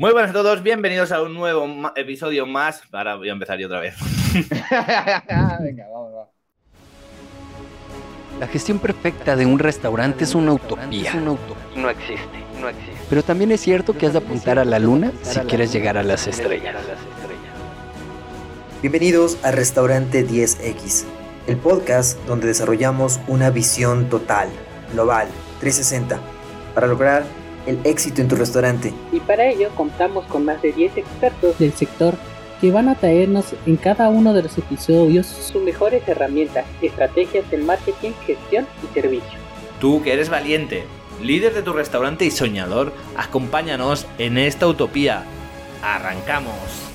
Muy buenas a todos, bienvenidos a un nuevo episodio más. Ahora voy a empezar yo otra vez. Venga, vamos, vamos. La gestión perfecta de un restaurante es una utopía. No existe, no existe. Pero también es cierto que has de apuntar a la luna si quieres llegar a las estrellas. Bienvenidos a Restaurante 10X, el podcast donde desarrollamos una visión total, global, 360, para lograr el éxito en tu restaurante. Y para ello contamos con más de 10 expertos del sector que van a traernos en cada uno de los episodios sus mejores herramientas, estrategias de marketing, gestión y servicio. Tú que eres valiente, líder de tu restaurante y soñador, acompáñanos en esta utopía. ¡Arrancamos!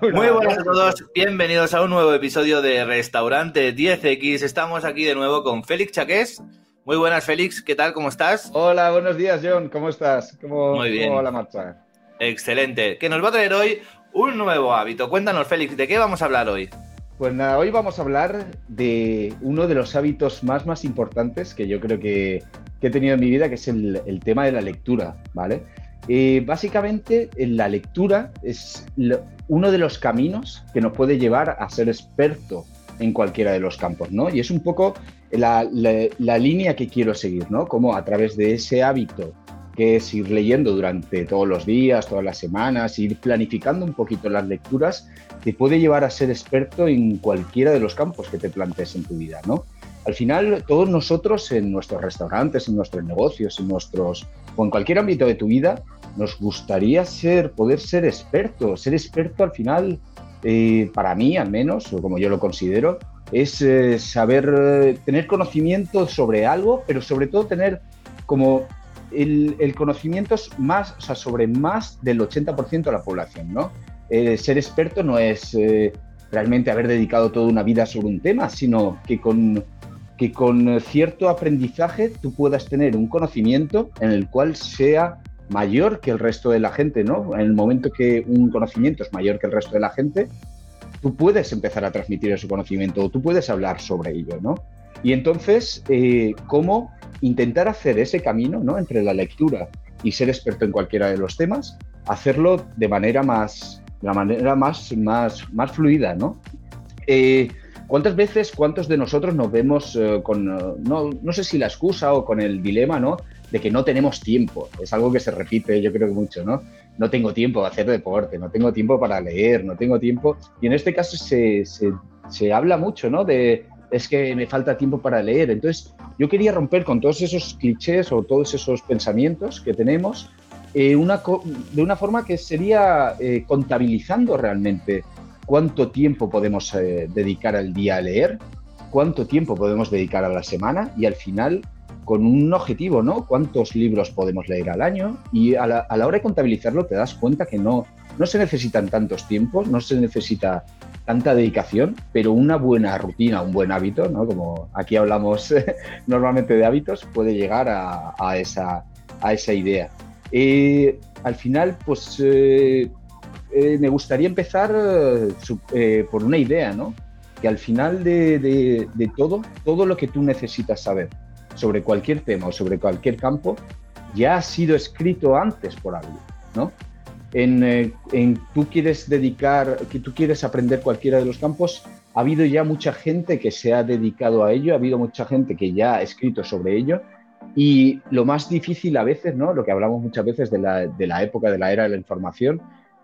Muy buenas a todos, bienvenidos a un nuevo episodio de Restaurante 10X. Estamos aquí de nuevo con Félix Chaqués. Muy buenas, Félix. ¿Qué tal? ¿Cómo estás? Hola, buenos días, John. ¿Cómo estás? ¿Cómo, Muy bien. ¿Cómo va la marcha? Excelente. Que nos va a traer hoy un nuevo hábito. Cuéntanos, Félix, ¿de qué vamos a hablar hoy? Pues nada, hoy vamos a hablar de uno de los hábitos más, más importantes que yo creo que, he tenido en mi vida, que es el, tema de la lectura, ¿vale? Eh, básicamente, la lectura es uno de los caminos que nos puede llevar a ser experto en cualquiera de los campos, ¿no? Y es un poco la, línea que quiero seguir, ¿no? Como a través de ese hábito que es ir leyendo durante todos los días, todas las semanas, ir planificando un poquito las lecturas, te puede llevar a ser experto en cualquiera de los campos que te plantees en tu vida, ¿no? Al final, todos nosotros en nuestros restaurantes, en nuestros negocios, en nuestros o en cualquier ámbito de tu vida, nos gustaría ser, poder ser experto. Ser experto al final, eh, para mí al menos, o como yo lo considero, es eh, saber eh, tener conocimiento sobre algo, pero sobre todo tener como el, conocimiento más, sobre más del 80% de la población, ¿no? Eh, ser experto no es realmente haber dedicado toda una vida sobre un tema, sino que con, que con cierto aprendizaje tú puedas tener un conocimiento en el cual sea mayor que el resto de la gente, ¿no? En el momento que un conocimiento es mayor que el resto de la gente, tú puedes empezar a transmitir ese conocimiento tú puedes hablar sobre ello, ¿no? Y entonces, eh, ¿cómo intentar hacer ese camino, ¿no? Entre la lectura y ser experto en cualquiera de los temas, hacerlo de manera más, la manera más, más, más fluida, ¿no? Eh, ¿Cuántas veces, cuántos de nosotros nos vemos eh, con, no, no, sé si la excusa o con el dilema, ¿no? De que no tenemos tiempo. Es algo que se repite, yo creo que mucho, ¿no? no tengo tiempo de hacer deporte, no tengo tiempo para leer, no tengo tiempo. Y en este caso se, se, habla mucho, ¿no? De es que me falta tiempo para leer. Entonces, yo quería romper con todos esos clichés o todos esos pensamientos que tenemos eh, de una forma que sería eh, contabilizando realmente cuánto tiempo podemos eh, dedicar al día a leer, cuánto tiempo podemos dedicar a la semana y al final con un objetivo, ¿no? ¿Cuántos libros podemos leer al año? Y a la, hora de contabilizarlo te das cuenta que no, no se necesitan tantos tiempos, no se necesita tanta dedicación, pero una buena rutina, un buen hábito, ¿no? Como aquí hablamos normalmente de hábitos, puede llegar a, esa, a esa idea. Eh, al final, pues eh, eh, me gustaría empezar por una idea, ¿no? Que al final de, de todo, todo lo que tú necesitas saber sobre cualquier tema o sobre cualquier campo ya ha sido escrito antes por alguien, ¿no? En, eh, en, tú quieres dedicar, que tú quieres aprender cualquiera de los campos, ha habido ya mucha gente que se ha dedicado a ello, ha habido mucha gente que ya ha escrito sobre ello y lo más difícil a veces, ¿no? Lo que hablamos muchas veces de la, de la época de la era de la información,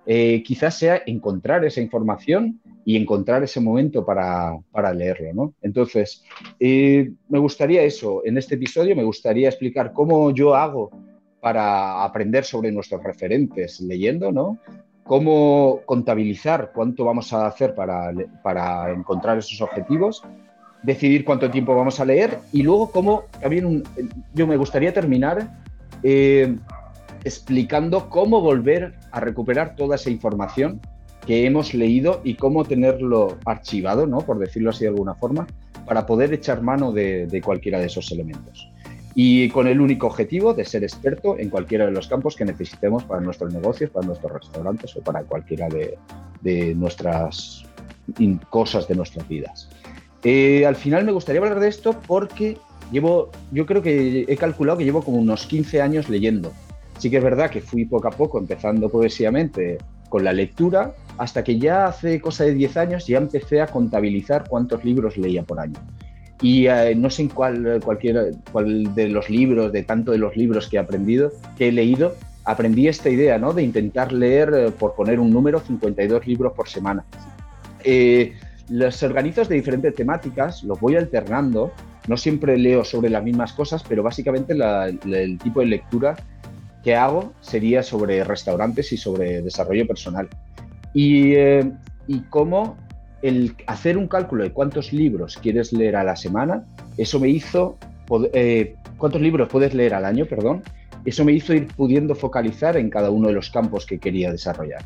eh, quizás sea encontrar esa información y encontrar ese momento para, para leerlo. ¿no? Entonces, eh, me gustaría eso, en este episodio me gustaría explicar cómo yo hago para aprender sobre nuestros referentes leyendo, ¿no? cómo contabilizar cuánto vamos a hacer para, para encontrar esos objetivos, decidir cuánto tiempo vamos a leer y luego cómo, también yo me gustaría terminar eh, explicando cómo volver a recuperar toda esa información que hemos leído y cómo tenerlo archivado, ¿no? por decirlo así de alguna forma, para poder echar mano de, cualquiera de esos elementos. Y con el único objetivo de ser experto en cualquiera de los campos que necesitemos para nuestros negocios, para nuestros restaurantes o para cualquiera de, nuestras cosas de nuestras vidas. Eh, al final me gustaría hablar de esto porque llevo, yo creo que he calculado que llevo como unos 15 años leyendo. Sí que es verdad que fui poco a poco empezando progresivamente con la lectura, hasta que ya hace cosa de 10 años ya empecé a contabilizar cuántos libros leía por año. Y eh, no sé en cuál, cualquier, cuál de los libros, de tanto de los libros que he aprendido, que he leído, aprendí esta idea, ¿no? De intentar leer, eh, por poner un número, 52 libros por semana. Eh, los organizo de diferentes temáticas, los voy alternando. No siempre leo sobre las mismas cosas, pero básicamente el tipo de lectura que hago sería sobre restaurantes y sobre desarrollo personal. Y, eh, y cómo el hacer un cálculo de cuántos libros quieres leer a la semana, eso me hizo, eh, cuántos libros puedes leer al año, perdón, eso me hizo ir pudiendo focalizar en cada uno de los campos que quería desarrollar.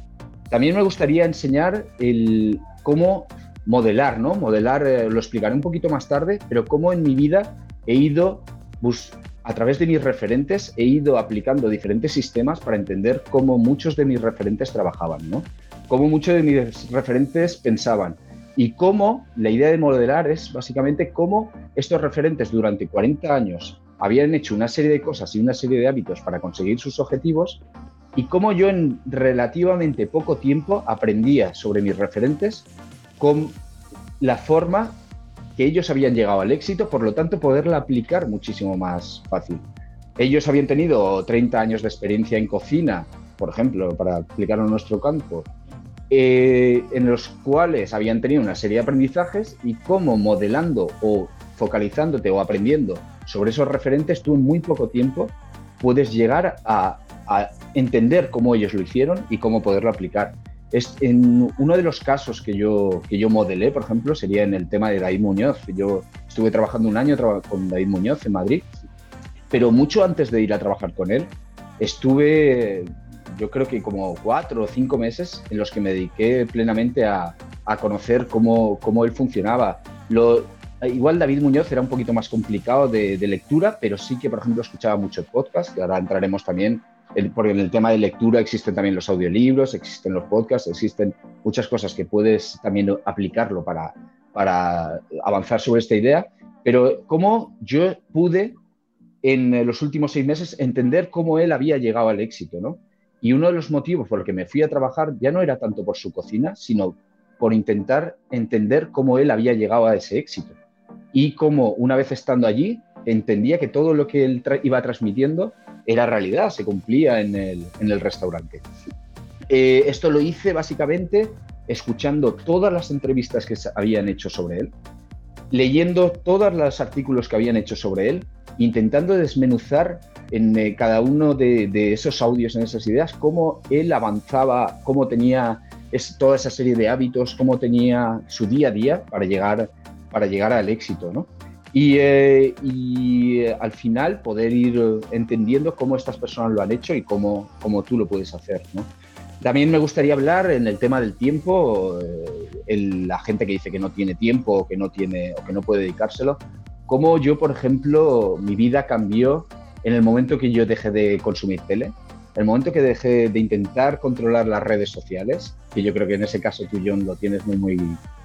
También me gustaría enseñar el, cómo modelar, ¿no? Modelar, eh, lo explicaré un poquito más tarde, pero cómo en mi vida he ido, a través de mis referentes, he ido aplicando diferentes sistemas para entender cómo muchos de mis referentes trabajaban, ¿no? Cómo muchos de mis referentes pensaban y cómo la idea de modelar es básicamente cómo estos referentes durante 40 años habían hecho una serie de cosas y una serie de hábitos para conseguir sus objetivos y cómo yo en relativamente poco tiempo aprendía sobre mis referentes con la forma que ellos habían llegado al éxito, por lo tanto poderla aplicar muchísimo más fácil. Ellos habían tenido 30 años de experiencia en cocina, por ejemplo, para aplicarlo en nuestro campo, eh, en los cuales habían tenido una serie de aprendizajes y cómo modelando o focalizándote o aprendiendo sobre esos referentes, tú en muy poco tiempo puedes llegar a, a entender cómo ellos lo hicieron y cómo poderlo aplicar. Es en uno de los casos que yo, que yo modelé, por ejemplo, sería en el tema de David Muñoz. Yo estuve trabajando un año con David Muñoz en Madrid, pero mucho antes de ir a trabajar con él, estuve, yo creo que como cuatro o cinco meses en los que me dediqué plenamente a, a conocer cómo, cómo, él funcionaba. Lo, igual David Muñoz era un poquito más complicado de, lectura, pero sí que, por ejemplo, escuchaba mucho podcast, que ahora entraremos también porque en el tema de lectura existen también los audiolibros, existen los podcasts, existen muchas cosas que puedes también aplicarlo para, para avanzar sobre esta idea, pero cómo yo pude en los últimos seis meses entender cómo él había llegado al éxito, ¿no? Y uno de los motivos por los que me fui a trabajar ya no era tanto por su cocina, sino por intentar entender cómo él había llegado a ese éxito. Y cómo una vez estando allí, entendía que todo lo que él iba transmitiendo era realidad, se cumplía en el, en el restaurante. Eh, esto lo hice básicamente escuchando todas las entrevistas que habían hecho sobre él, leyendo todos los artículos que habían hecho sobre él, intentando desmenuzar en eh, cada uno de, esos audios, en esas ideas, cómo él avanzaba, cómo tenía toda esa serie de hábitos, cómo tenía su día a día para llegar, para llegar al éxito, ¿no? Y, eh, y, al final poder ir entendiendo cómo estas personas lo han hecho y cómo, cómo tú lo puedes hacer. ¿no? También me gustaría hablar en el tema del tiempo, eh, el, la gente que dice que no tiene tiempo o que no, tiene, o que no puede dedicárselo, cómo yo, por ejemplo, mi vida cambió en el momento que yo dejé de consumir tele, el momento que dejé de intentar controlar las redes sociales, que yo creo que en ese caso tú, John, lo tienes muy, muy,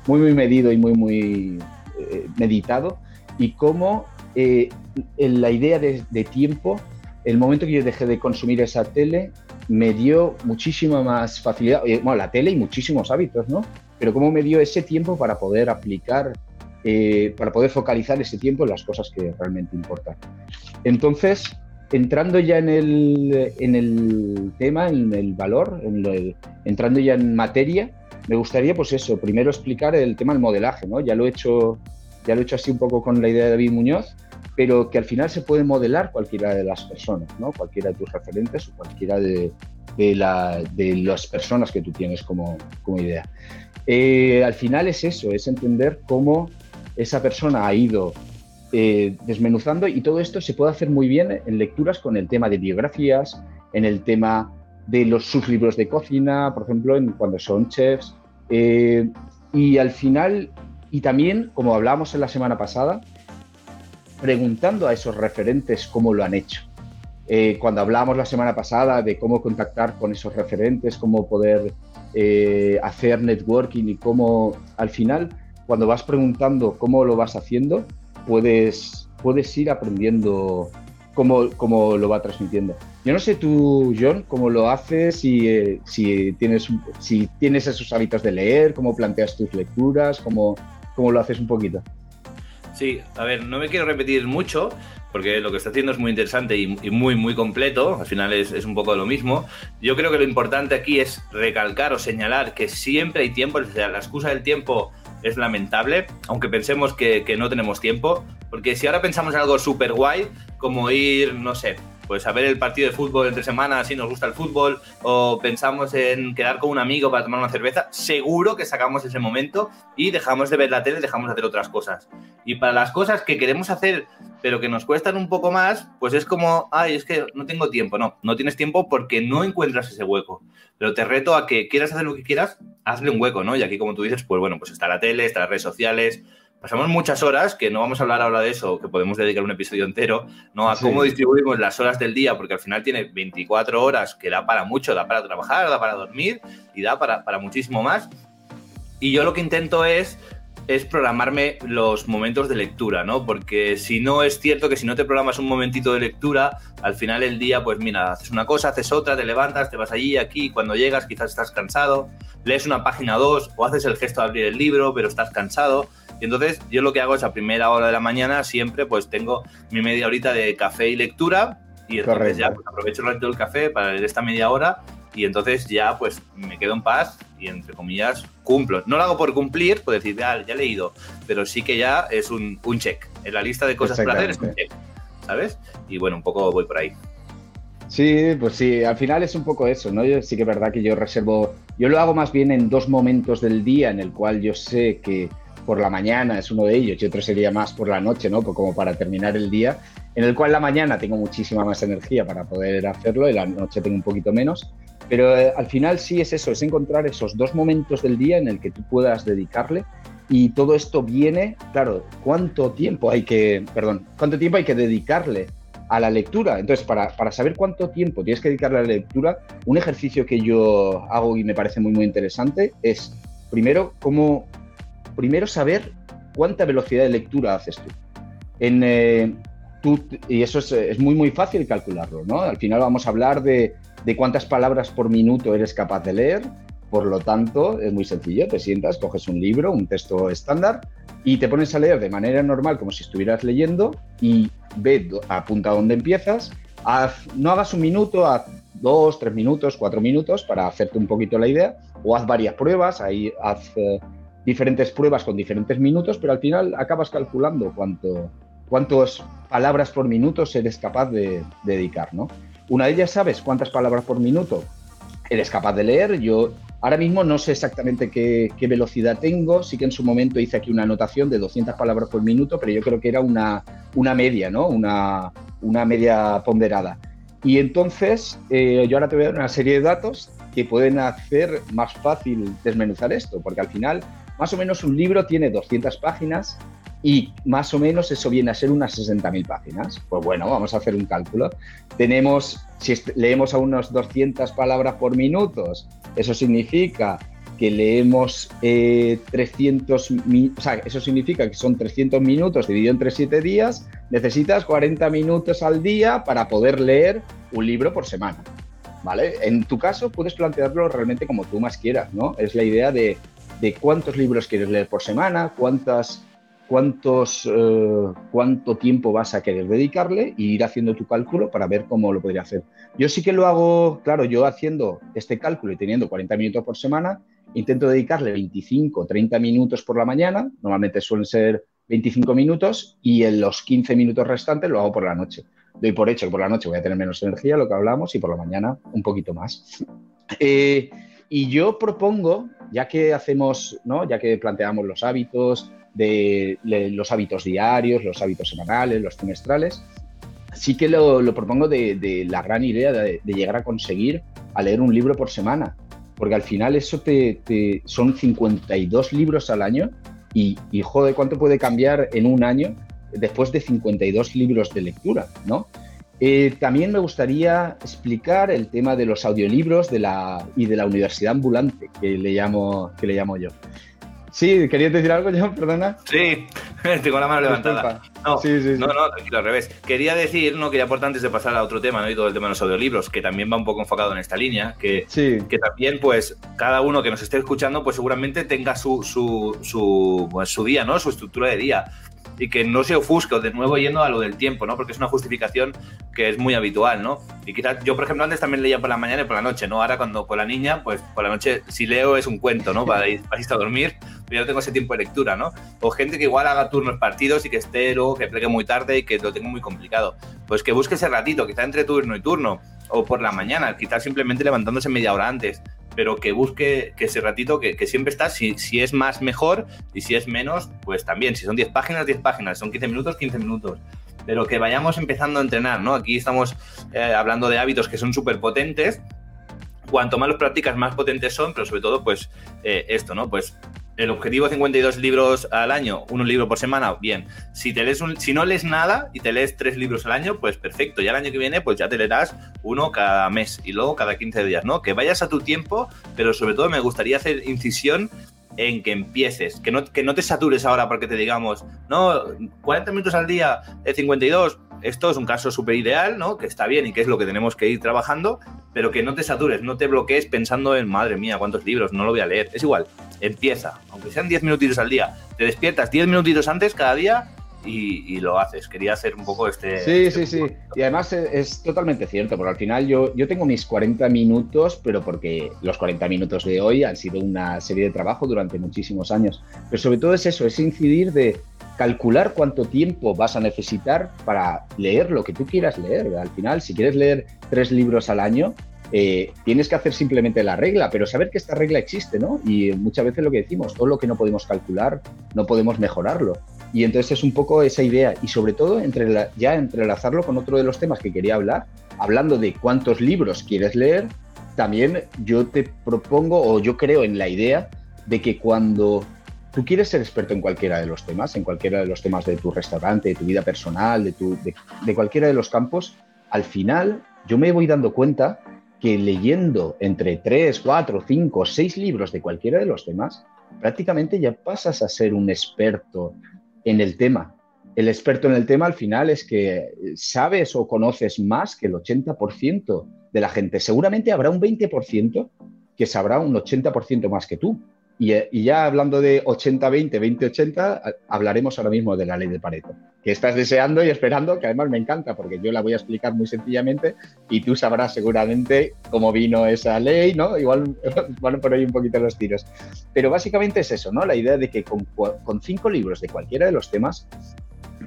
muy, muy medido y muy, muy eh, meditado, y cómo eh, la idea de, tiempo, el momento que yo dejé de consumir esa tele, me dio muchísima más facilidad, eh, bueno, la tele y muchísimos hábitos, ¿no? Pero cómo me dio ese tiempo para poder aplicar, eh, para poder focalizar ese tiempo en las cosas que realmente importan. Entonces, entrando ya en el, en el tema, en el valor, en entrando ya en materia, me gustaría, pues eso, primero explicar el tema del modelaje, ¿no? Ya lo he hecho ya lo he hecho así un poco con la idea de David Muñoz, pero que al final se puede modelar cualquiera de las personas, ¿no? cualquiera de tus referentes o cualquiera de, de, la, las personas que tú tienes como, como idea. Eh, al final es eso, es entender cómo esa persona ha ido eh, desmenuzando y todo esto se puede hacer muy bien en lecturas con el tema de biografías, en el tema de los, sus libros de cocina, por ejemplo, en, cuando son chefs. Eh, y al final y también, como hablábamos en la semana pasada, preguntando a esos referentes cómo lo han hecho. Eh, cuando hablábamos la semana pasada de cómo contactar con esos referentes, cómo poder eh, hacer networking y cómo al final, cuando vas preguntando cómo lo vas haciendo, puedes puedes ir aprendiendo cómo, cómo lo va transmitiendo. Yo no sé tú, John, cómo lo haces, si, eh, si, tienes, si tienes esos hábitos de leer, cómo planteas tus lecturas, cómo, cómo lo haces un poquito. Sí, a ver, no me quiero repetir mucho, porque lo que está haciendo es muy interesante y, muy, muy completo. Al final es, es, un poco lo mismo. Yo creo que lo importante aquí es recalcar o señalar que siempre hay tiempo. O sea, la excusa del tiempo es lamentable, aunque pensemos que, que no tenemos tiempo. Porque si ahora pensamos en algo súper guay, como ir, no sé, pues a ver el partido de fútbol entre semanas si nos gusta el fútbol o pensamos en quedar con un amigo para tomar una cerveza, seguro que sacamos ese momento y dejamos de ver la tele, dejamos de hacer otras cosas. Y para las cosas que queremos hacer pero que nos cuestan un poco más, pues es como, ay, es que no tengo tiempo. No, no tienes tiempo porque no encuentras ese hueco. Pero te reto a que quieras hacer lo que quieras, hazle un hueco, ¿no? Y aquí, como tú dices, pues bueno, pues está la tele, está las redes sociales, pasamos muchas horas, que no vamos a hablar ahora de eso, que podemos dedicar un episodio entero, ¿no? A cómo distribuimos las horas del día, porque al final tiene 24 horas que da para mucho, da para trabajar, da para dormir y da para, para muchísimo más. Y yo lo que intento es es programarme los momentos de lectura, ¿no? Porque si no es cierto que si no te programas un momentito de lectura, al final del día, pues mira, haces una cosa, haces otra, te levantas, te vas allí, aquí, cuando llegas quizás estás cansado, lees una página o dos o haces el gesto de abrir el libro, pero estás cansado. Y entonces yo lo que hago es a primera hora de la mañana siempre pues tengo mi media horita de café y lectura y entonces ya pues, aprovecho el ratito del café para leer esta media hora y entonces ya pues me quedo en paz y entre comillas cumplo. No lo hago por cumplir, por decir, ya, ya he leído, pero sí que ya es un, un check. En la lista de cosas para hacer es un check, ¿sabes? Y bueno, un poco voy por ahí. Sí, pues sí, al final es un poco eso, ¿no? Yo sí que es verdad que yo reservo, yo lo hago más bien en dos momentos del día en el cual yo sé que por la mañana es uno de ellos y otro sería más por la noche, ¿no? Pues como para terminar el día, en el cual la mañana tengo muchísima más energía para poder hacerlo y la noche tengo un poquito menos. Pero eh, al final sí es eso, es encontrar esos dos momentos del día en el que tú puedas dedicarle y todo esto viene, claro, cuánto tiempo hay que, perdón, cuánto tiempo hay que dedicarle a la lectura. Entonces, para, para, saber cuánto tiempo tienes que dedicarle a la lectura, un ejercicio que yo hago y me parece muy, muy interesante es, primero, cómo, primero saber cuánta velocidad de lectura haces tú. Eh, tú y eso es, es, muy, muy fácil calcularlo, ¿no? Al final vamos a hablar de de cuántas palabras por minuto eres capaz de leer. Por lo tanto, es muy sencillo, te sientas, coges un libro, un texto estándar y te pones a leer de manera normal como si estuvieras leyendo y ve, apunta dónde empiezas, no hagas un minuto, haz dos, tres minutos, cuatro minutos para hacerte un poquito la idea o haz varias pruebas, ahí haz eh, diferentes pruebas con diferentes minutos, pero al final acabas calculando cuánto, cuántas palabras por minuto eres capaz de, de dedicar, ¿no? Una de ellas sabes cuántas palabras por minuto eres capaz de leer. Yo ahora mismo no sé exactamente qué, velocidad tengo. Sí que en su momento hice aquí una anotación de 200 palabras por minuto, pero yo creo que era una, una media, ¿no? Una, una media ponderada. Y entonces eh, yo ahora te voy a dar una serie de datos que pueden hacer más fácil desmenuzar esto, porque al final más o menos un libro tiene 200 páginas y más o menos eso viene a ser unas 60.000 páginas. Pues bueno, vamos a hacer un cálculo. Tenemos, si leemos a unos 200 palabras por minuto, eso significa que leemos 300, eh, o sea, eso significa que son 300 minutos dividido entre 7 días, necesitas 40 minutos al día para poder leer un libro por semana. ¿Vale? En tu caso puedes plantearlo realmente como tú más quieras, ¿no? Es la idea de, de cuántos libros quieres leer por semana, cuántas cuántos, eh, cuánto tiempo vas a querer dedicarle y ir haciendo tu cálculo para ver cómo lo podría hacer. Yo sí que lo hago, claro, yo haciendo este cálculo y teniendo 40 minutos por semana, intento dedicarle 25, 30 minutos por la mañana, normalmente suelen ser 25 minutos, y en los 15 minutos restantes lo hago por la noche. Doy por hecho que por la noche voy a tener menos energía, lo que hablamos, y por la mañana un poquito más. Eh, y yo propongo, ya que hacemos, ¿no? ya que planteamos los hábitos, de, los hábitos diarios, los hábitos semanales, los trimestrales, sí que lo, propongo de, la gran idea de, llegar a conseguir a leer un libro por semana, porque al final eso te, son 52 libros al año y, y, joder, ¿cuánto puede cambiar en un año después de 52 libros de lectura, no? Eh, también me gustaría explicar el tema de los audiolibros de la, y de la universidad ambulante, que le llamo, que le llamo yo. Sí, ¿querías decir algo, John? Perdona. Sí, Tengo la mano levantada. No, Sí, sí, sí. no, no, tranquilo, al revés. Quería decir, no quería aportar antes de pasar a otro tema, ¿no? Y todo el tema de los audiolibros, que también va un poco enfocado en esta línea, que, Sí, que también, pues, cada uno que nos esté escuchando, pues seguramente tenga su, su, su, pues, su día, ¿no? Su estructura de día. Y que no se ofusque, de nuevo yendo a lo del tiempo, ¿no? Porque es una justificación que es muy habitual, ¿no? Y quizás yo, por ejemplo, antes también leía por la mañana y por la noche, ¿no? Ahora cuando con la niña, pues por la noche, si leo es un cuento, ¿no? Para ir, para irse a dormir, yo no tengo ese tiempo de lectura, ¿no? O gente que igual haga turnos partidos y que esté luego, que plegue muy tarde y que lo tenga muy complicado. Pues que busque ese ratito, quizá entre turno y turno, o por la mañana, quizás simplemente levantándose media hora antes, pero que busque que ese ratito que, que siempre está, si, si es más, mejor, y si es menos, pues también. Si son 10 páginas, 10 páginas, son 15 minutos, 15 minutos. Pero que vayamos empezando a entrenar, ¿no? Aquí estamos eh, hablando de hábitos que son súper potentes. Cuanto más los practicas, más potentes son, pero sobre todo, pues eh, esto, ¿no? Pues el objetivo 52 libros al año, un libro por semana, bien. Si, te lees un- si no lees nada y te lees tres libros al año, pues perfecto. Ya el año que viene, pues ya te leerás uno cada mes y luego cada 15 días, ¿no? Que vayas a tu tiempo, pero sobre todo me gustaría hacer incisión en que empieces, que no, que no te satures ahora porque te digamos, no, 40 minutos al día, de 52, esto es un caso súper ideal, ¿no? Que está bien y que es lo que tenemos que ir trabajando, pero que no te satures, no te bloquees pensando en, madre mía, cuántos libros, no lo voy a leer. Es igual, empieza, aunque sean 10 minutitos al día, te despiertas 10 minutitos antes cada día y, y lo haces. Quería hacer un poco este... Sí, este sí, sí. Y además es, es totalmente cierto, porque al final yo, yo tengo mis 40 minutos, pero porque los 40 minutos de hoy han sido una serie de trabajo durante muchísimos años. Pero sobre todo es eso, es incidir de calcular cuánto tiempo vas a necesitar para leer lo que tú quieras leer. Al final, si quieres leer tres libros al año, eh, tienes que hacer simplemente la regla, pero saber que esta regla existe, ¿no? Y muchas veces lo que decimos, todo lo que no podemos calcular, no podemos mejorarlo. Y entonces es un poco esa idea. Y sobre todo entre ya entrelazarlo con otro de los temas que quería hablar, hablando de cuántos libros quieres leer, también yo te propongo o yo creo en la idea de que cuando tú quieres ser experto en cualquiera de los temas, en cualquiera de los temas de tu restaurante, de tu vida personal, de, tu, de, cualquiera de los campos, al final yo me voy dando cuenta que leyendo entre 3, 4, 5, 6 libros de cualquiera de los temas, prácticamente ya pasas a ser un experto en el tema. El experto en el tema al final es que sabes o conoces más que el 80% de la gente. Seguramente habrá un 20% que sabrá un 80% más que tú. Y, y, ya hablando de 80-20, 20-80, hablaremos ahora mismo de la ley de Pareto, que estás deseando y esperando, que además me encanta, porque yo la voy a explicar muy sencillamente y tú sabrás seguramente cómo vino esa ley, ¿no? Igual van por ahí un poquito los tiros. Pero básicamente es eso, ¿no? La idea de que con, cinco libros de cualquiera de los temas,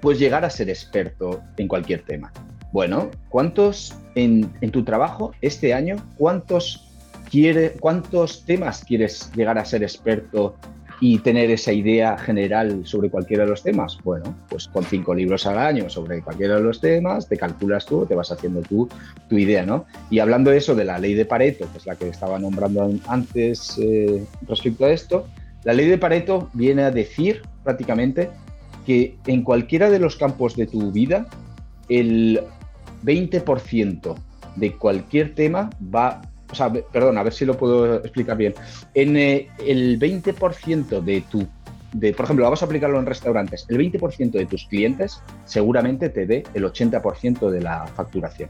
puedes llegar a ser experto en cualquier tema. Bueno, ¿cuántos en tu trabajo este año, cuántos Quiere, ¿Cuántos temas quieres llegar a ser experto y tener esa idea general sobre cualquiera de los temas? Bueno, pues con cinco libros al año sobre cualquiera de los temas, te calculas tú, te vas haciendo tu idea, ¿no? Y hablando de eso, de la ley de Pareto, que es la que estaba nombrando antes eh, respecto a esto, la ley de Pareto viene a decir prácticamente que en cualquiera de los campos de tu vida, el 20% de cualquier tema va o sea, perdón, a ver si lo puedo explicar bien. En eh, el 20% de tu, de, por ejemplo, vamos a aplicarlo en restaurantes, el 20% de tus clientes seguramente te dé el 80% de la facturación.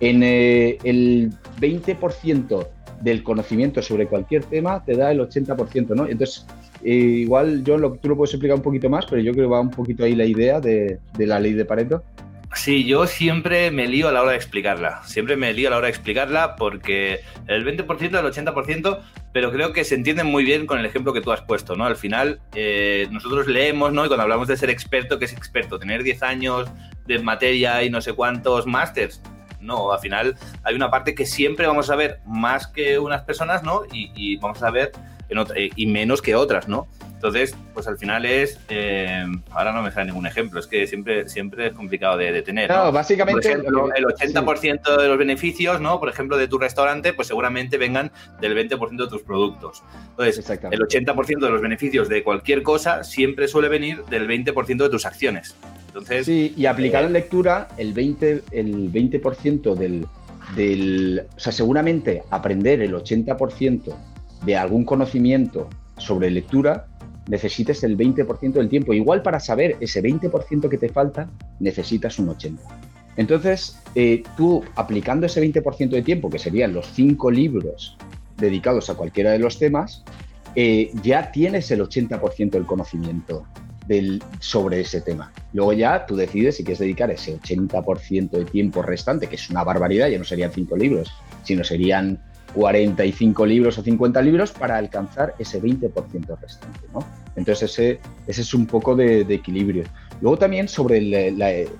En eh, el 20% del conocimiento sobre cualquier tema te da el 80%, ¿no? Entonces, eh, igual, John, tú lo puedes explicar un poquito más, pero yo creo que va un poquito ahí la idea de, de la ley de Pareto. Sí, yo siempre me lío a la hora de explicarla. Siempre me lío a la hora de explicarla porque el 20% del 80%, pero creo que se entiende muy bien con el ejemplo que tú has puesto, ¿no? Al final, eh, nosotros leemos, ¿no? Y cuando hablamos de ser experto, ¿qué es experto? Tener 10 años de materia y no sé cuántos másters. No, al final hay una parte que siempre vamos a ver más que unas personas, ¿no? Y, y vamos a ver en otra, y menos que otras, ¿no? Entonces, pues al final es. Eh, ahora no me sale ningún ejemplo, es que siempre, siempre es complicado de, de tener. No, ¿no? básicamente. Por ejemplo, el 80% sí. de los beneficios, ¿no? Por ejemplo, de tu restaurante, pues seguramente vengan del 20% de tus productos. Entonces, el 80% de los beneficios de cualquier cosa siempre suele venir del 20% de tus acciones. Entonces. Sí, y aplicado eh, en lectura, el 20%, el 20 del, del. O sea, seguramente aprender el 80% de algún conocimiento sobre lectura necesites el 20% del tiempo. Igual para saber ese 20% que te falta, necesitas un 80%. Entonces, eh, tú aplicando ese 20% de tiempo, que serían los cinco libros dedicados a cualquiera de los temas, eh, ya tienes el 80% del conocimiento del, sobre ese tema. Luego ya tú decides si quieres dedicar ese 80% de tiempo restante, que es una barbaridad, ya no serían cinco libros, sino serían 45 libros o 50 libros para alcanzar ese 20% restante. ¿no? Entonces ese, ese es un poco de, equilibrio. Luego también sobre,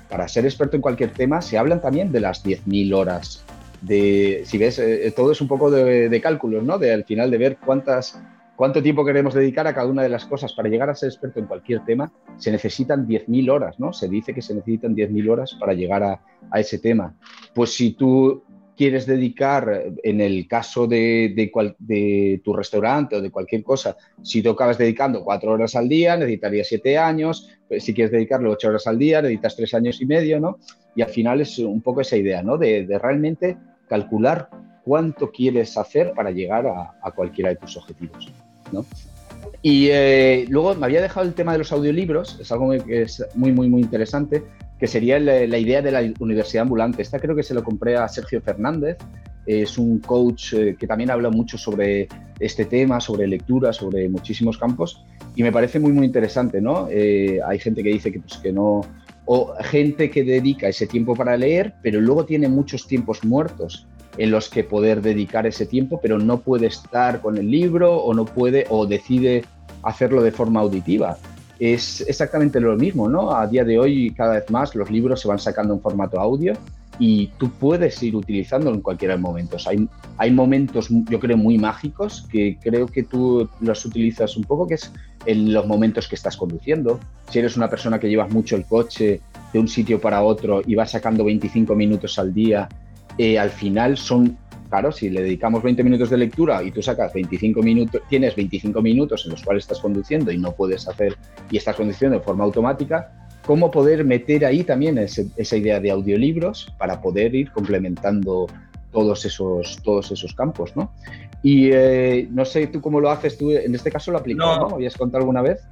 para ser experto en cualquier tema, se hablan también de las 10.000 horas. De, si ves, eh, todo es un poco de, de cálculos, ¿no? De al final de ver cuántas, cuánto tiempo queremos dedicar a cada una de las cosas. Para llegar a ser experto en cualquier tema, se necesitan 10.000 horas, ¿no? Se dice que se necesitan 10.000 horas para llegar a, a ese tema. Pues si tú quieres dedicar, en el caso de, de, tu restaurante o de cualquier cosa, si tú acabas dedicando cuatro horas al día, necesitarías siete años, pues si quieres dedicarle ocho horas al día, necesitas tres años y medio, ¿no? Y al final es un poco esa idea, ¿no? De, realmente calcular cuánto quieres hacer para llegar a, cualquiera de tus objetivos, ¿no? Y eh, luego me había dejado el tema de los audiolibros, es algo que es muy, muy, muy interesante, que sería la, idea de la universidad ambulante. Esta creo que se lo compré a Sergio Fernández, es un coach eh, que también habla mucho sobre este tema, sobre lectura, sobre muchísimos campos, y me parece muy, muy interesante, ¿no? Eh, hay gente que dice que, pues, que no, o gente que dedica ese tiempo para leer, pero luego tiene muchos tiempos muertos en los que poder dedicar ese tiempo, pero no puede estar con el libro o no puede o decide hacerlo de forma auditiva es exactamente lo mismo, ¿no? A día de hoy, cada vez más, los libros se van sacando en formato audio y tú puedes ir utilizándolo en cualquier momento. Hay, hay momentos, yo creo, muy mágicos que creo que tú los utilizas un poco, que es en los momentos que estás conduciendo. Si eres una persona que llevas mucho el coche de un sitio para otro y vas sacando 25 minutos al día, eh, al final son Claro, si le dedicamos 20 minutos de lectura y tú sacas 25 minutos, tienes 25 minutos en los cuales estás conduciendo y no puedes hacer y estás conduciendo de forma automática, ¿cómo poder meter ahí también esa idea de audiolibros para poder ir complementando todos esos, todos esos campos, ¿no? Y eh, no sé tú cómo lo haces, tú en este caso lo aplicas, ¿no? ¿no? ¿Habías contado alguna vez?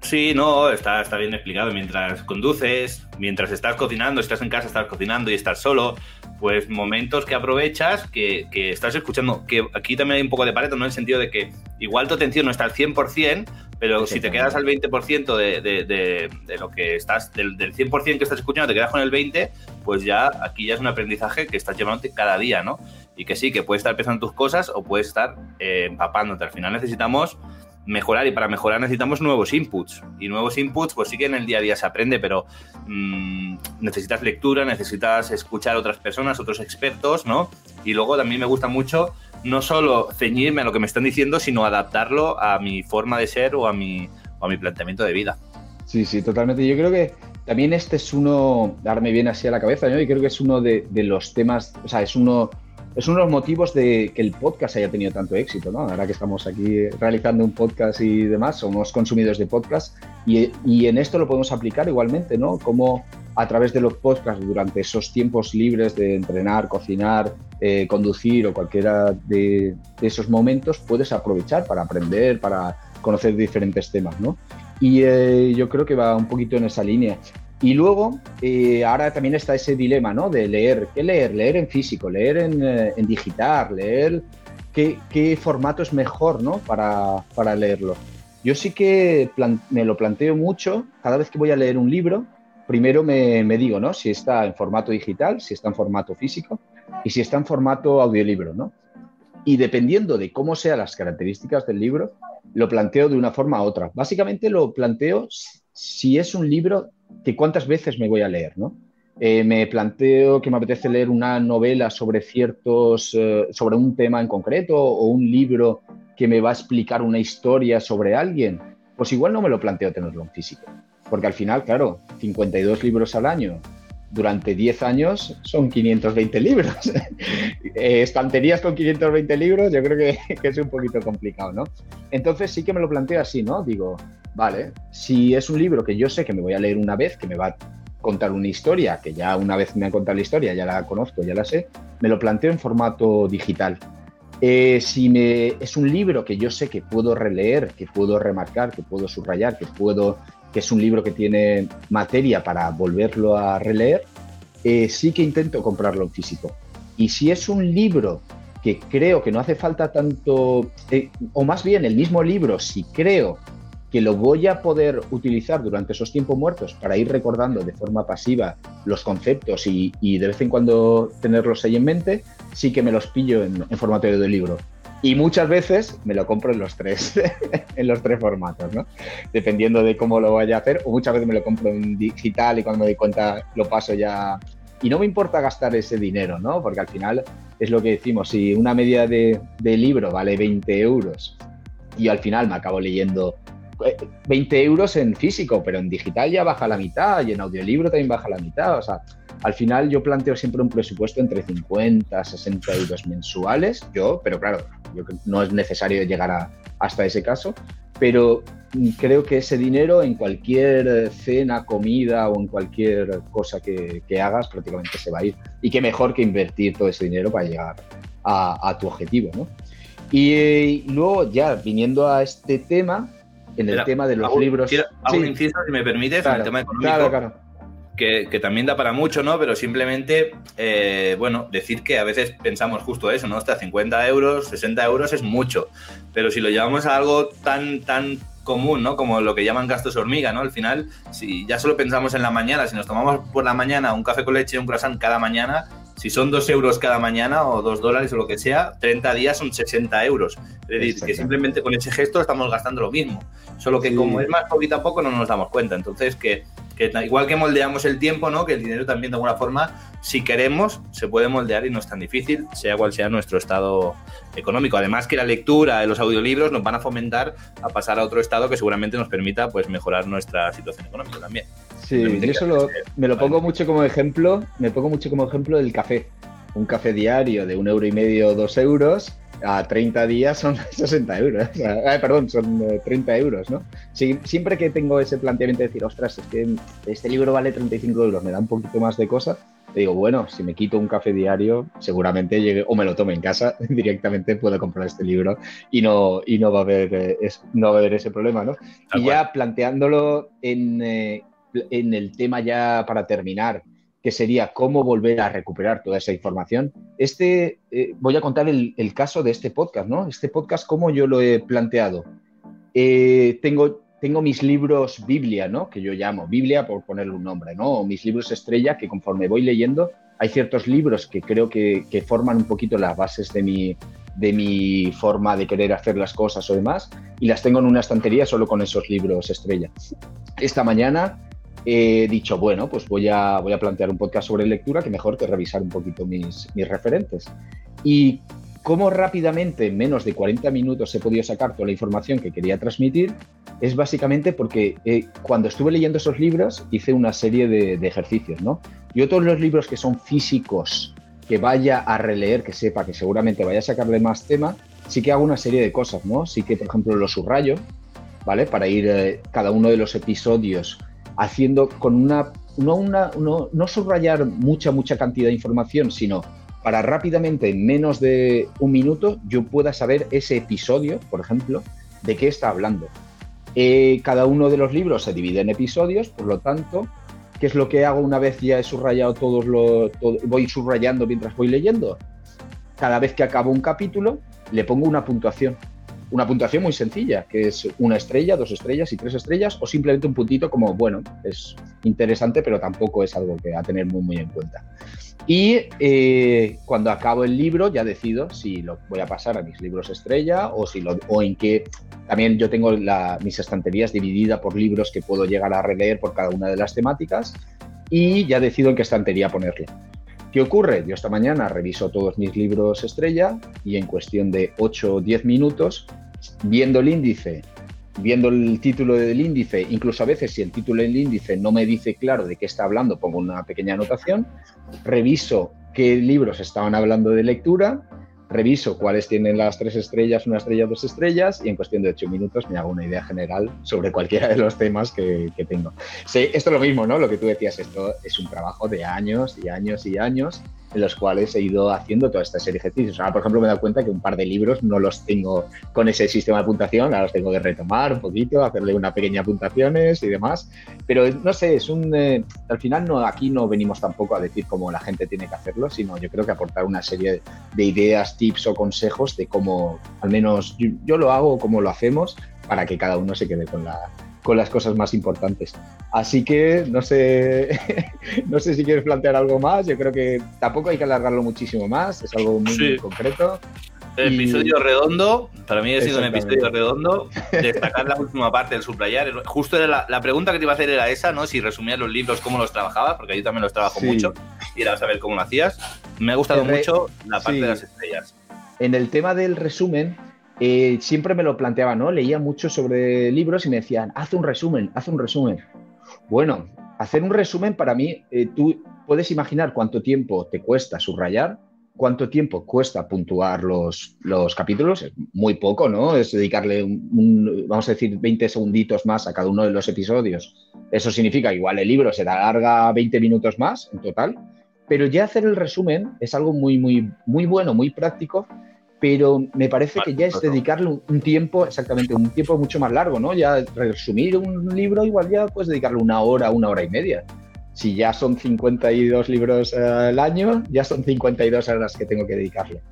Sí, no, está, está bien explicado. Mientras conduces, mientras estás cocinando, estás en casa, estás cocinando y estás solo, pues momentos que aprovechas, que, estás escuchando, que aquí también hay un poco de pareto, ¿no? En el sentido de que igual tu atención no está al 100%, pero si te quedas al 20% de, de, lo que estás, del, 100% que estás escuchando, te quedas con el 20%, pues ya aquí ya es un aprendizaje que estás llevándote cada día, ¿no? Y que sí, que puedes estar pensando tus cosas o puedes estar eh, empapándote. Al final necesitamos mejorar y para mejorar necesitamos nuevos inputs. Y nuevos inputs, pues sí que en el día a día se aprende, pero mm, necesitas lectura, necesitas escuchar a otras personas, otros expertos, ¿no? Y luego también me gusta mucho no solo ceñirme a lo que me están diciendo, sino adaptarlo a mi forma de ser o a mi, a mi planteamiento de vida. Sí, sí, totalmente. Yo creo que también este es uno, darme bien así a la cabeza, ¿no? Y creo que es uno de los temas, o sea, es uno es uno de los motivos de que el podcast haya tenido tanto éxito, ¿no? Ahora que estamos aquí realizando un podcast y demás, somos consumidores de podcast y, en esto lo podemos aplicar igualmente, ¿no? Como a través de los podcasts durante esos tiempos libres de entrenar, cocinar, eh, conducir o cualquiera de, esos momentos puedes aprovechar para aprender, para conocer diferentes temas, ¿no? Y eh, yo creo que va un poquito en esa línea. Y luego, eh, ahora también está ese dilema, ¿no? De leer. ¿Qué leer? Leer en físico, leer en, eh, digital, leer qué, formato es mejor, ¿no? Para, para leerlo. Yo sí que me lo planteo mucho. Cada vez que voy a leer un libro, primero me, me, digo, ¿no? Si está en formato digital, si está en formato físico y si está en formato audiolibro, ¿no? Y dependiendo de cómo sean las características del libro, lo planteo de una forma u otra. Básicamente lo planteo si es un libro que cuántas veces me voy a leer, ¿no? Eh, me planteo que me apetece leer una novela sobre ciertos, eh, sobre un tema en concreto o un libro que me va a explicar una historia sobre alguien, pues igual no me lo planteo tenerlo en físico. Porque al final, claro, 52 libros al año durante 10 años son 520 libros. Eh, estanterías con 520 libros, yo creo que, es un poquito complicado, ¿no? Entonces sí que me lo planteo así, ¿no? Digo, vale, si es un libro que yo sé que me voy a leer una vez, que me va a contar una historia, que ya una vez me ha contado la historia, ya la conozco, ya la sé, me lo planteo en formato digital. Eh, si me, es un libro que yo sé que puedo releer, que puedo remarcar, que puedo subrayar, que puedo, es un libro que tiene materia para volverlo a releer, eh, sí que intento comprarlo en físico. Y si es un libro que creo que no hace falta tanto, eh, o más bien el mismo libro, si creo que lo voy a poder utilizar durante esos tiempos muertos para ir recordando de forma pasiva los conceptos y, de vez en cuando tenerlos ahí en mente, sí que me los pillo en, formato de libro. Y muchas veces me lo compro en los tres, en los tres formatos, ¿no? Dependiendo de cómo lo vaya a hacer, o muchas veces me lo compro en digital y cuando me doy cuenta lo paso ya. Y no me importa gastar ese dinero, ¿no? Porque al final es lo que decimos, si una media de, de libro vale 20 euros y al final me acabo leyendo 20 euros en físico, pero en digital ya baja la mitad y en audiolibro también baja la mitad. O sea, al final yo planteo siempre un presupuesto entre 50 60 euros mensuales, yo, pero claro, yo, no es necesario llegar a, hasta ese caso, pero creo que ese dinero en cualquier cena, comida o en cualquier cosa que, hagas prácticamente se va a ir. Y qué mejor que invertir todo ese dinero para llegar a, tu objetivo, ¿no? Y, luego ya viniendo a este tema, en el tema de los libros. Quiero, un inciso, si me permites, en el tema económico. Claro, claro. Que, que, también da para mucho, ¿no? Pero simplemente, eh, bueno, decir que a veces pensamos justo eso, ¿no? Hasta 50 euros, 60 euros es mucho. Pero si lo llevamos a algo tan, tan común, ¿no? Como lo que llaman gastos hormiga, ¿no? Al final, si ya solo pensamos en la mañana, si nos tomamos por la mañana un café con leche y un croissant cada mañana, si son dos euros cada mañana o dos dólares o lo que sea, 30 días son 60 euros. Es decir, que simplemente con ese gesto estamos gastando lo mismo. Solo que como es más poquito a poco no nos damos cuenta. Entonces, que, igual que moldeamos el tiempo, ¿no? Que el dinero también de alguna forma, si queremos, se puede moldear y no es tan difícil, sea cual sea nuestro estado económico. Además que la lectura de los audiolibros nos van a fomentar a pasar a otro estado que seguramente nos permita pues mejorar nuestra situación económica también. Sí, yo eso me lo pongo mucho como ejemplo, me pongo mucho como ejemplo del café. Un café diario de un euro y medio o dos euros, a 30 días son 60 euros. perdón, son 30 eh, euros, ¿no? siempre que tengo ese planteamiento de decir, ostras, es que este libro vale 35 euros, me da un poquito más de cosa, te digo, bueno, si me quito un café diario, seguramente llegue, o me lo tome en casa, directamente puedo comprar este libro y no, y no, va, a haber, eh, no va a haber ese problema, ¿no? y ya planteándolo en, eh, en el tema ya para terminar, sería cómo volver a recuperar toda esa información. Este, eh, voy a contar el, caso de este podcast, ¿no? Este podcast, cómo yo lo he planteado. Eh, tengo, tengo mis libros Biblia, ¿no? Que yo llamo Biblia por ponerle un nombre, ¿no? Mis libros estrella que conforme voy leyendo, hay ciertos libros que creo que, que forman un poquito las bases de mi, de mi forma de querer hacer las cosas o demás, y las tengo en una estantería solo con esos libros estrella. Esta mañana he dicho, bueno, pues voy a, voy a plantear un podcast sobre lectura que mejor que revisar un poquito mis, mis referentes. Y cómo rápidamente, en menos de 40 minutos, he podido sacar toda la información que quería transmitir, es básicamente porque eh, cuando estuve leyendo esos libros hice una serie de, de, ejercicios, ¿no? Yo todos los libros que son físicos, que vaya a releer, que sepa que seguramente vaya a sacarle más tema, sí que hago una serie de cosas, ¿no? Sí que, por ejemplo, los subrayo, ¿vale? Para ir eh, cada uno de los episodios haciendo con una no, una, no, subrayar mucha, mucha cantidad de información, sino para rápidamente, en menos de un minuto, yo pueda saber ese episodio, por ejemplo, de qué está hablando. Eh, cada uno de los libros se divide en episodios, por lo tanto, ¿qué es lo que hago una vez ya he subrayado todos los... voy subrayando mientras voy leyendo? Cada vez que acabo un capítulo, le pongo una puntuación una puntuación muy sencilla, que es una estrella, dos estrellas y tres estrellas, o simplemente un puntito como, bueno, es interesante, pero tampoco es algo que a tener muy, muy en cuenta. Y eh, cuando acabo el libro ya decido si lo voy a pasar a mis libros estrella o, si lo, o en qué... También yo tengo mis estanterías divididas por libros que puedo llegar a releer por cada una de las temáticas y ya decido en qué estantería ponerlo. ¿Qué ocurre? Yo esta mañana reviso todos mis libros estrella y en cuestión de 8 o 10 minutos, viendo el índice, viendo el título del índice, incluso a veces si el título del índice no me dice claro de qué está hablando, pongo una pequeña anotación, reviso qué libros estaban hablando de lectura, reviso cuáles tienen las tres estrellas, una estrella, dos estrellas, y en cuestión de ocho minutos me hago una idea general sobre cualquiera de los temas que, tengo. Sí, esto es lo mismo, ¿no? Lo que tú decías, esto es un trabajo de años y años y años. En los cuales he ido haciendo toda esta serie de ejercicios. Ahora, por ejemplo, me he dado cuenta que un par de libros no los tengo con ese sistema de puntuación, ahora los tengo que retomar un poquito, hacerle una pequeña puntuaciones y demás. Pero no sé, es un. Eh, al final, no, aquí no venimos tampoco a decir cómo la gente tiene que hacerlo, sino yo creo que aportar una serie de ideas, tips o consejos de cómo, al menos yo, yo lo hago, cómo lo hacemos, para que cada uno se quede con la con las cosas más importantes. Así que no sé, no sé si quieres plantear algo más. Yo creo que tampoco hay que alargarlo muchísimo más. Es algo muy, concreto. El episodio redondo, para mí ha sido un episodio redondo. Destacar la última parte del subrayar. Justo era la, pregunta que te iba a hacer era esa, ¿no? Si resumías los libros, cómo los trabajabas, porque yo también los trabajo mucho y era saber cómo lo hacías. Me ha gustado mucho la parte de las estrellas. En el tema del resumen, eh, siempre me lo planteaba, ¿no? Leía mucho sobre libros y me decían, haz un resumen, haz un resumen. Bueno, hacer un resumen para mí, eh, tú puedes imaginar cuánto tiempo te cuesta subrayar, cuánto tiempo cuesta puntuar los, los capítulos, muy poco, ¿no? Es dedicarle, vamos a decir, 20 segunditos más a cada uno de los episodios. Eso significa igual el libro se da larga 20 minutos más en total, pero ya hacer el resumen es algo muy, muy, muy bueno, muy práctico pero me parece que ya es dedicarle un, tiempo, exactamente, un tiempo mucho más largo, ¿no? Ya resumir un libro, igual ya puedes dedicarle una hora, una hora y media. Si ya son 52 libros eh, al año, ya son 52 horas que tengo que dedicarle.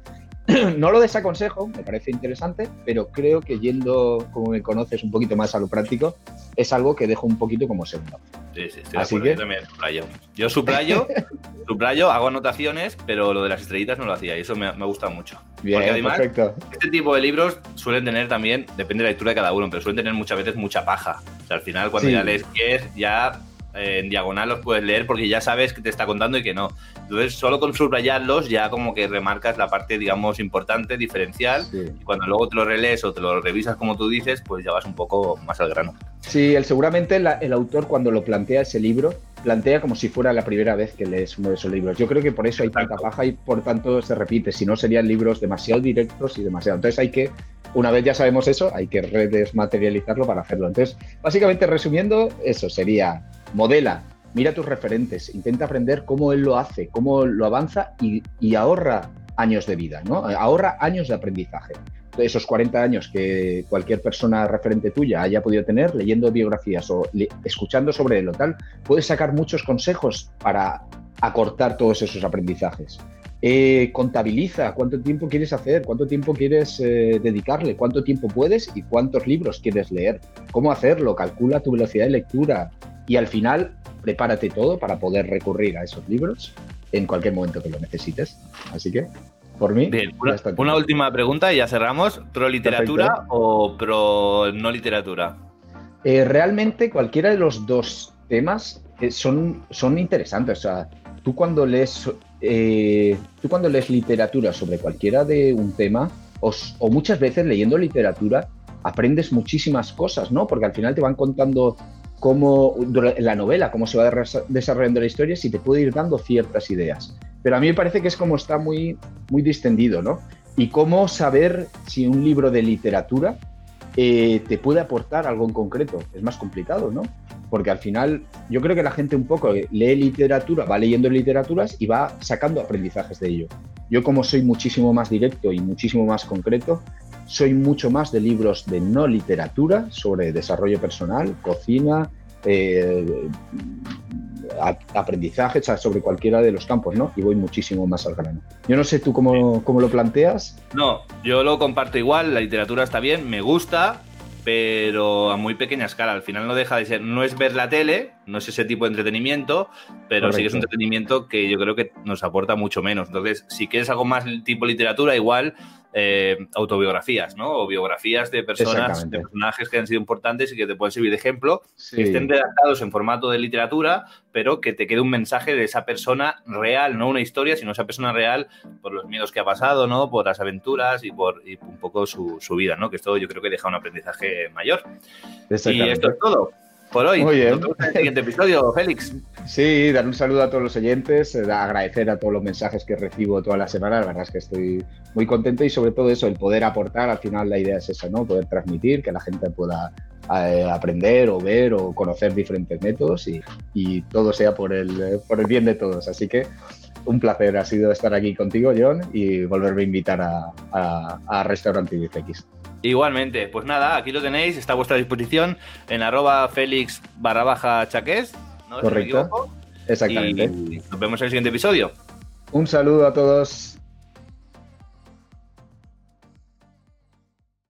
no lo desaconsejo, me parece interesante, pero creo que yendo, como me conoces, un poquito más a lo práctico, es algo que dejo un poquito como segundo. Sí, sí, estoy Así que... yo también subrayo. Yo subrayo, subrayo, hago anotaciones, pero lo de las estrellitas no lo hacía y eso me, me gusta mucho. Bien, Porque además, perfecto. este tipo de libros suelen tener también, depende de la lectura de cada uno, pero suelen tener muchas veces mucha paja. O sea, al final cuando ya lees es ya en diagonal los puedes leer porque ya sabes que te está contando y que no. Entonces, solo con subrayarlos ya como que remarcas la parte, digamos, importante, diferencial. Y cuando luego te lo relees o te lo revisas como tú dices, pues ya vas un poco más al grano. Sí, seguramente el autor cuando lo plantea ese libro, plantea como si fuera la primera vez que lees uno de esos libros. Yo creo que por eso hay tanta paja y por tanto se repite. Si no, serían libros demasiado directos y demasiado. Entonces hay que, una vez ya sabemos eso, hay que redesmaterializarlo para hacerlo. Entonces, básicamente resumiendo, eso sería modela, mira tus referentes, intenta aprender cómo él lo hace, cómo lo avanza y, ahorra años de vida, ¿no? Ahorra años de aprendizaje. Esos 40 años que cualquier persona referente tuya haya podido tener leyendo biografías o escuchando sobre él o tal, puedes sacar muchos consejos para acortar todos esos aprendizajes. Eh, contabiliza cuánto tiempo quieres hacer, cuánto tiempo quieres eh, dedicarle, cuánto tiempo puedes y cuántos libros quieres leer, cómo hacerlo, calcula tu velocidad de lectura, y al final prepárate todo para poder recurrir a esos libros en cualquier momento que lo necesites. Así que, por mí. Bien, una, última pregunta y ya cerramos. ¿Pro literatura o pro no literatura? Eh, realmente cualquiera de los dos temas eh, son, son interesantes. O sea, tú cuando lees, eh, tú cuando lees literatura sobre cualquiera de un tema, o muchas veces leyendo literatura, aprendes muchísimas cosas, ¿no? Porque al final te van contando cómo la novela, cómo se va desarrollando la historia, si te puede ir dando ciertas ideas. Pero a mí me parece que es como está muy, muy distendido, ¿no? Y cómo saber si un libro de literatura eh, te puede aportar algo en concreto. Es más complicado, ¿no? Porque al final yo creo que la gente un poco lee literatura, va leyendo literaturas y va sacando aprendizajes de ello. Yo como soy muchísimo más directo y muchísimo más concreto, soy mucho más de libros de no literatura sobre desarrollo personal, cocina, eh, aprendizaje, sobre cualquiera de los campos, ¿no? Y voy muchísimo más al grano. Yo no sé tú cómo, cómo lo planteas. No, yo lo comparto igual, la literatura está bien, me gusta, pero a muy pequeña escala. Al final no deja de ser, no es ver la tele, no es ese tipo de entretenimiento, pero sí que es un entretenimiento que yo creo que nos aporta mucho menos. Entonces, si quieres algo más tipo literatura, igual eh, autobiografías, ¿no? O biografías de personas, de personajes que han sido importantes y que te pueden servir de ejemplo, que estén redactados en formato de literatura, pero que te quede un mensaje de esa persona real, no una historia, sino esa persona real por los miedos que ha pasado, ¿no? Por las aventuras y por un poco su, su, vida, ¿no? Que esto yo creo que deja un aprendizaje mayor. Y esto es todo por hoy. Muy bien. Nos el siguiente episodio, Félix. Sí, dar un saludo a todos los oyentes, eh, agradecer a todos los mensajes que recibo toda la semana. La verdad es que estoy muy contento y sobre todo eso, el poder aportar. Al final la idea es esa, ¿no? Poder transmitir, que la gente pueda eh, aprender o ver o conocer diferentes métodos y, y todo sea por el, por el bien de todos. Así que un placer ha sido estar aquí contigo, John, y volverme a invitar a, a, a Restaurante 10X. Igualmente, pues nada, aquí lo tenéis, está a vuestra disposición en arroba félix barra baja chaques. ¿no? Correcto. Exactamente. Y nos vemos en el siguiente episodio. Un saludo a todos.